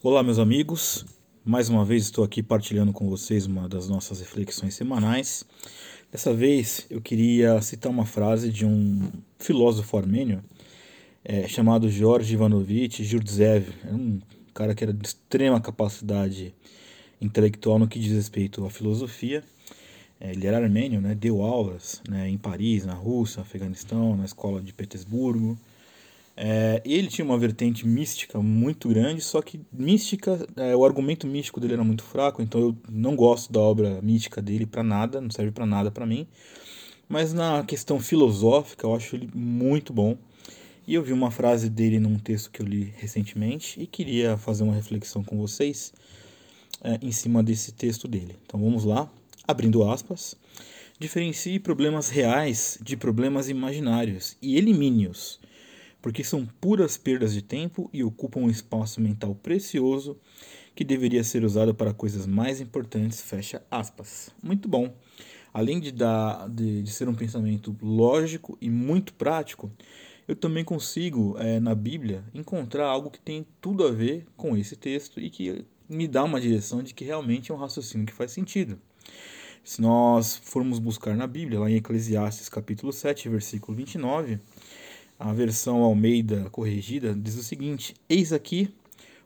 Olá, meus amigos. Mais uma vez estou aqui partilhando com vocês uma das nossas reflexões semanais. Dessa vez eu queria citar uma frase de um filósofo armênio é, chamado George Ivanovich Jurdzev. É um cara que era de extrema capacidade intelectual no que diz respeito à filosofia. É, ele era armênio, né? deu aulas né? em Paris, na Rússia, Afeganistão, na escola de Petersburgo. É, ele tinha uma vertente mística muito grande, só que mística, é, o argumento místico dele era muito fraco, então eu não gosto da obra mística dele para nada, não serve para nada para mim. Mas na questão filosófica, eu acho ele muito bom. E eu vi uma frase dele num texto que eu li recentemente e queria fazer uma reflexão com vocês é, em cima desse texto dele. Então vamos lá, abrindo aspas. Diferencie problemas reais de problemas imaginários e elimine-os porque são puras perdas de tempo e ocupam um espaço mental precioso que deveria ser usado para coisas mais importantes, fecha aspas. Muito bom. Além de, dar, de, de ser um pensamento lógico e muito prático, eu também consigo, é, na Bíblia, encontrar algo que tem tudo a ver com esse texto e que me dá uma direção de que realmente é um raciocínio que faz sentido. Se nós formos buscar na Bíblia, lá em Eclesiastes capítulo 7, versículo 29, a versão Almeida corrigida diz o seguinte: Eis aqui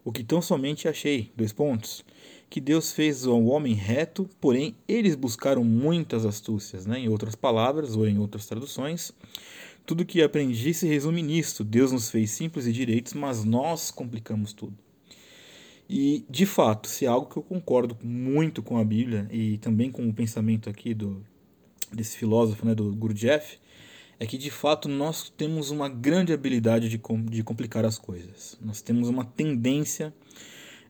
o que tão somente achei. Dois pontos. Que Deus fez o homem reto, porém eles buscaram muitas astúcias. Né? Em outras palavras, ou em outras traduções, tudo que aprendi se resume nisto. Deus nos fez simples e direitos, mas nós complicamos tudo. E, de fato, se é algo que eu concordo muito com a Bíblia e também com o pensamento aqui do, desse filósofo, né, do Gurdjieff, é que de fato nós temos uma grande habilidade de, de complicar as coisas. Nós temos uma tendência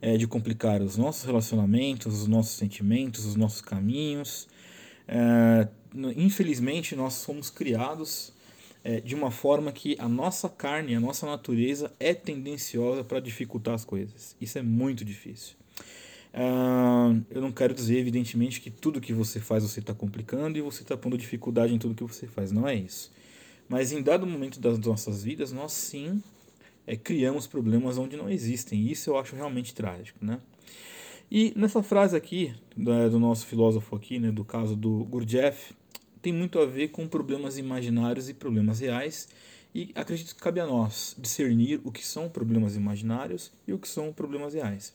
é, de complicar os nossos relacionamentos, os nossos sentimentos, os nossos caminhos. É, infelizmente, nós somos criados é, de uma forma que a nossa carne, a nossa natureza é tendenciosa para dificultar as coisas. Isso é muito difícil. Uh, eu não quero dizer, evidentemente, que tudo que você faz você está complicando e você está pondo dificuldade em tudo que você faz. Não é isso. Mas em dado momento das nossas vidas, nós sim é, criamos problemas onde não existem. Isso eu acho realmente trágico, né? E nessa frase aqui, do, do nosso filósofo aqui, né, do caso do Gurdjieff, tem muito a ver com problemas imaginários e problemas reais. E acredito que cabe a nós discernir o que são problemas imaginários e o que são problemas reais.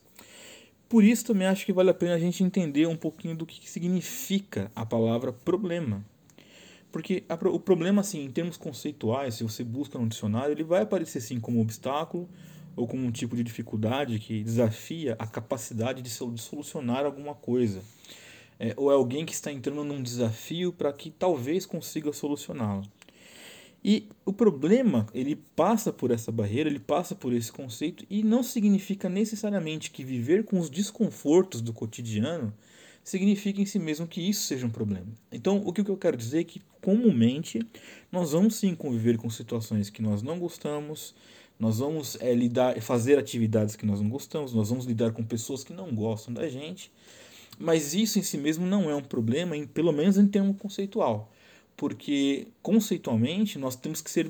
Por isso também acho que vale a pena a gente entender um pouquinho do que significa a palavra problema. Porque a, o problema, assim, em termos conceituais, se você busca no dicionário, ele vai aparecer sim como obstáculo ou como um tipo de dificuldade que desafia a capacidade de, solucionar alguma coisa. É, ou é alguém que está entrando num desafio para que talvez consiga solucioná-lo. E o problema, ele passa por essa barreira, ele passa por esse conceito e não significa necessariamente que viver com os desconfortos do cotidiano significa em si mesmo que isso seja um problema. Então, o que eu quero dizer é que, comumente, nós vamos sim conviver com situações que nós não gostamos, nós vamos é, lidar, fazer atividades que nós não gostamos, nós vamos lidar com pessoas que não gostam da gente, mas isso em si mesmo não é um problema, em, pelo menos em termo conceitual, porque conceitualmente nós temos que ser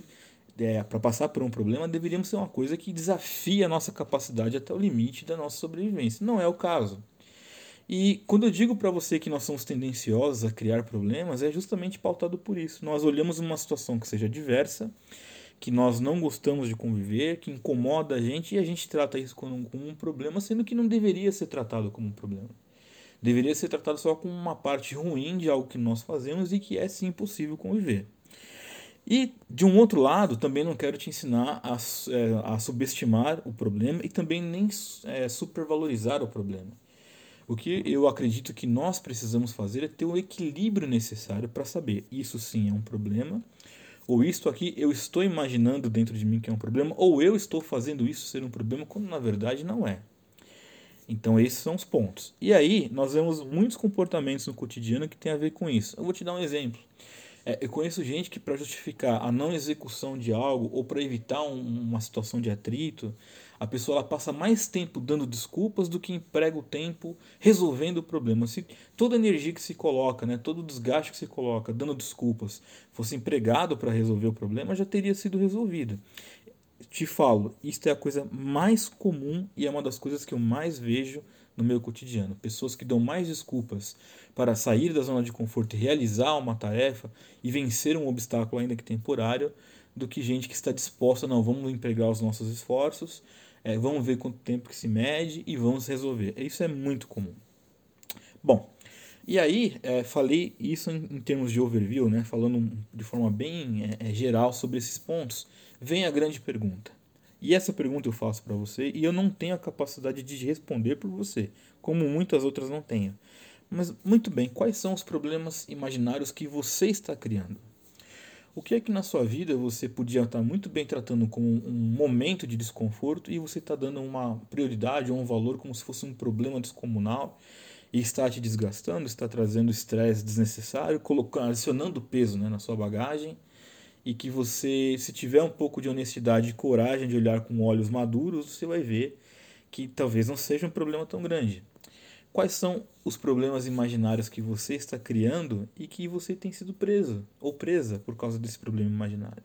é, para passar por um problema, deveríamos ser uma coisa que desafia a nossa capacidade até o limite da nossa sobrevivência. Não é o caso. E quando eu digo para você que nós somos tendenciosos a criar problemas, é justamente pautado por isso. Nós olhamos uma situação que seja diversa, que nós não gostamos de conviver, que incomoda a gente e a gente trata isso como, um problema, sendo que não deveria ser tratado como um problema. Deveria ser tratado só como uma parte ruim de algo que nós fazemos e que é sim possível conviver. E, de um outro lado, também não quero te ensinar a, é, a subestimar o problema e também nem é, supervalorizar o problema. O que eu acredito que nós precisamos fazer é ter o equilíbrio necessário para saber isso sim é um problema, ou isto aqui eu estou imaginando dentro de mim que é um problema, ou eu estou fazendo isso ser um problema quando na verdade não é. Então esses são os pontos. E aí nós vemos muitos comportamentos no cotidiano que tem a ver com isso. Eu vou te dar um exemplo. É, eu conheço gente que para justificar a não execução de algo ou para evitar um, uma situação de atrito, a pessoa passa mais tempo dando desculpas do que emprega o tempo resolvendo o problema. Se toda a energia que se coloca, né, todo o desgaste que se coloca dando desculpas fosse empregado para resolver o problema, já teria sido resolvido. te falo, isto é a coisa mais comum e é uma das coisas que eu mais vejo no meu cotidiano. Pessoas que dão mais desculpas para sair da zona de conforto e realizar uma tarefa e vencer um obstáculo, ainda que temporário, do que gente que está disposta, não, vamos empregar os nossos esforços, é, vamos ver quanto tempo que se mede e vamos resolver. Isso é muito comum. Bom, e aí é, falei isso em, em, termos de overview, né, falando de forma bem é, é geral sobre esses pontos. Vem a grande pergunta. E essa pergunta eu faço para você e eu não tenho a capacidade de responder por você, como muitas outras não tenho. Mas muito bem, quais são os problemas imaginários que você está criando? O que é que na sua vida você podia estar muito bem tratando como um momento de desconforto e você está dando uma prioridade ou um valor como se fosse um problema descomunal e está te desgastando, está trazendo estresse desnecessário, colocando, adicionando peso né, na sua bagagem e que você, se tiver um pouco de honestidade e coragem de olhar com olhos maduros, você vai ver que talvez não seja um problema tão grande. Quais são os problemas imaginários que você está criando e que você tem sido preso ou presa por causa desse problema imaginário?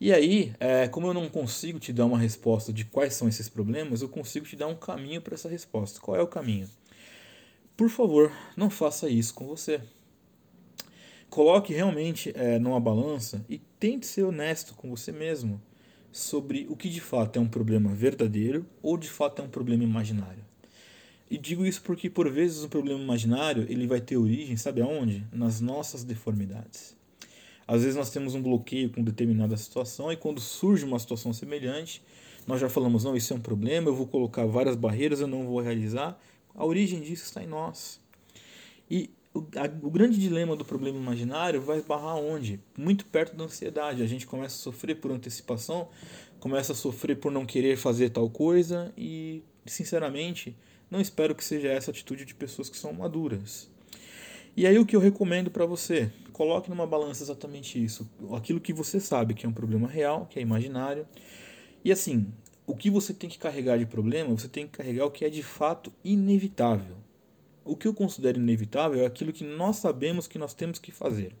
E aí, é, como eu não consigo te dar uma resposta de quais são esses problemas, eu consigo te dar um caminho para essa resposta. Qual é o caminho? Por favor, não faça isso com você coloque realmente é, numa balança e tente ser honesto com você mesmo sobre o que de fato é um problema verdadeiro ou de fato é um problema imaginário. E digo isso porque por vezes o problema imaginário ele vai ter origem, sabe aonde? Nas nossas deformidades. Às vezes nós temos um bloqueio com determinada situação e quando surge uma situação semelhante, nós já falamos, não, isso é um problema, eu vou colocar várias barreiras, eu não vou realizar. A origem disso está em nós. E o, a, o grande dilema do problema imaginário vai esbarrar onde? Muito perto da ansiedade. A gente começa a sofrer por antecipação, começa a sofrer por não querer fazer tal coisa e, sinceramente, não espero que seja essa atitude de pessoas que são maduras. E aí o que eu recomendo para você? Coloque numa balança exatamente isso. Aquilo que você sabe que é um problema real, que é imaginário. E assim, o que você tem que carregar de problema, você tem que carregar o que é de fato inevitável. O que eu considero inevitável é aquilo que nós sabemos que nós temos que fazer.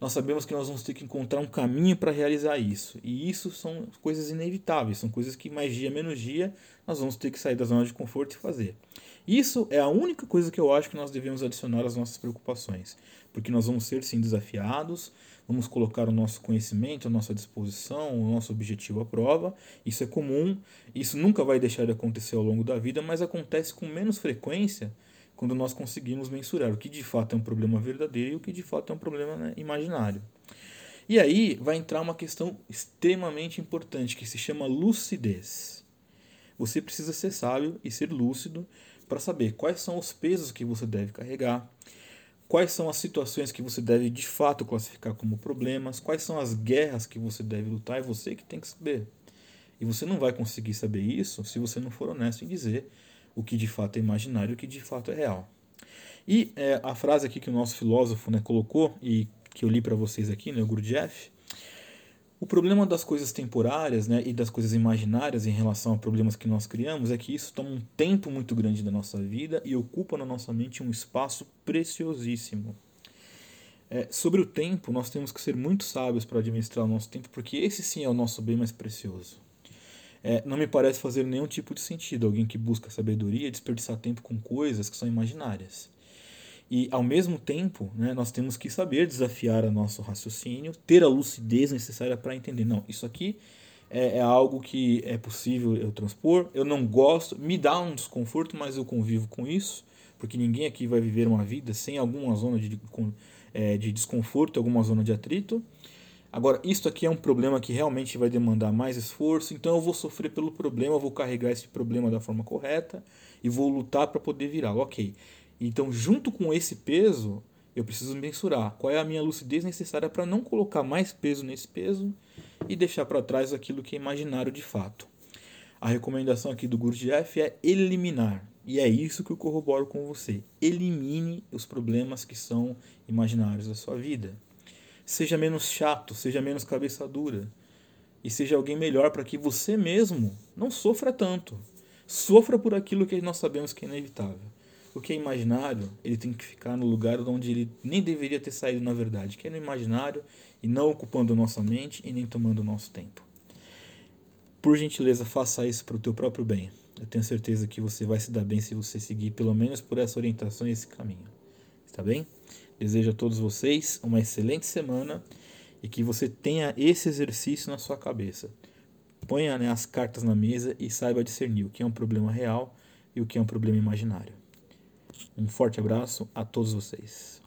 Nós sabemos que nós vamos ter que encontrar um caminho para realizar isso. E isso são coisas inevitáveis, são coisas que mais dia menos dia nós vamos ter que sair da zona de conforto e fazer. Isso é a única coisa que eu acho que nós devemos adicionar às nossas preocupações, porque nós vamos ser sim desafiados, vamos colocar o nosso conhecimento à nossa disposição, o nosso objetivo à prova. Isso é comum, isso nunca vai deixar de acontecer ao longo da vida, mas acontece com menos frequência quando nós conseguimos mensurar o que de fato é um problema verdadeiro e o que de fato é um problema né, imaginário. E aí vai entrar uma questão extremamente importante que se chama lucidez. Você precisa ser sábio e ser lúcido para saber quais são os pesos que você deve carregar, quais são as situações que você deve de fato classificar como problemas, quais são as guerras que você deve lutar, é você que tem que saber. E você não vai conseguir saber isso se você não for honesto em dizer o que de fato é imaginário e o que de fato é real. E é, a frase aqui que o nosso filósofo né, colocou e que eu li para vocês aqui, né, o Gurdjieff, o problema das coisas temporárias né, e das coisas imaginárias em relação a problemas que nós criamos é que isso toma um tempo muito grande da nossa vida e ocupa na nossa mente um espaço preciosíssimo. É, sobre o tempo, nós temos que ser muito sábios para administrar o nosso tempo, porque esse sim é o nosso bem mais precioso é, não me parece fazer nenhum tipo de sentido alguém que busca sabedoria desperdiçar tempo com coisas que são imaginárias. E, ao mesmo tempo, né, nós temos que saber desafiar o nosso raciocínio, ter a lucidez necessária para entender. Não, isso aqui é, é, algo que é possível eu transpor. Eu não gosto, me dá um desconforto, mas eu convivo com isso, porque ninguém aqui vai viver uma vida sem alguma zona de, é, de desconforto, alguma zona de atrito. Agora, isto aqui é um problema que realmente vai demandar mais esforço, então eu vou sofrer pelo problema, vou carregar esse problema da forma correta e vou lutar para poder virar. Ok. Então, junto com esse peso, eu preciso mensurar qual é a minha lucidez necessária para não colocar mais peso nesse peso e deixar para trás aquilo que é imaginário de fato. A recomendação aqui do Gurdjieff é eliminar. E é isso que eu corroboro com você. Elimine os problemas que são imaginários da sua vida seja menos chato, seja menos cabeça dura e seja alguém melhor para que você mesmo não sofra tanto. Sofra por aquilo que nós sabemos que é inevitável. O que é imaginário, ele tem que ficar no lugar onde ele nem deveria ter saído na verdade, que é no imaginário e não ocupando nossa mente e nem tomando nosso tempo. Por gentileza, faça isso para o teu próprio bem. Eu tenho certeza que você vai se dar bem se você seguir pelo menos por essa orientação e esse caminho. Está bem? Desejo a todos vocês uma excelente semana e que você tenha esse exercício na sua cabeça. Ponha né, as cartas na mesa e saiba discernir o que é um problema real e o que é um problema imaginário. Um forte abraço a todos vocês.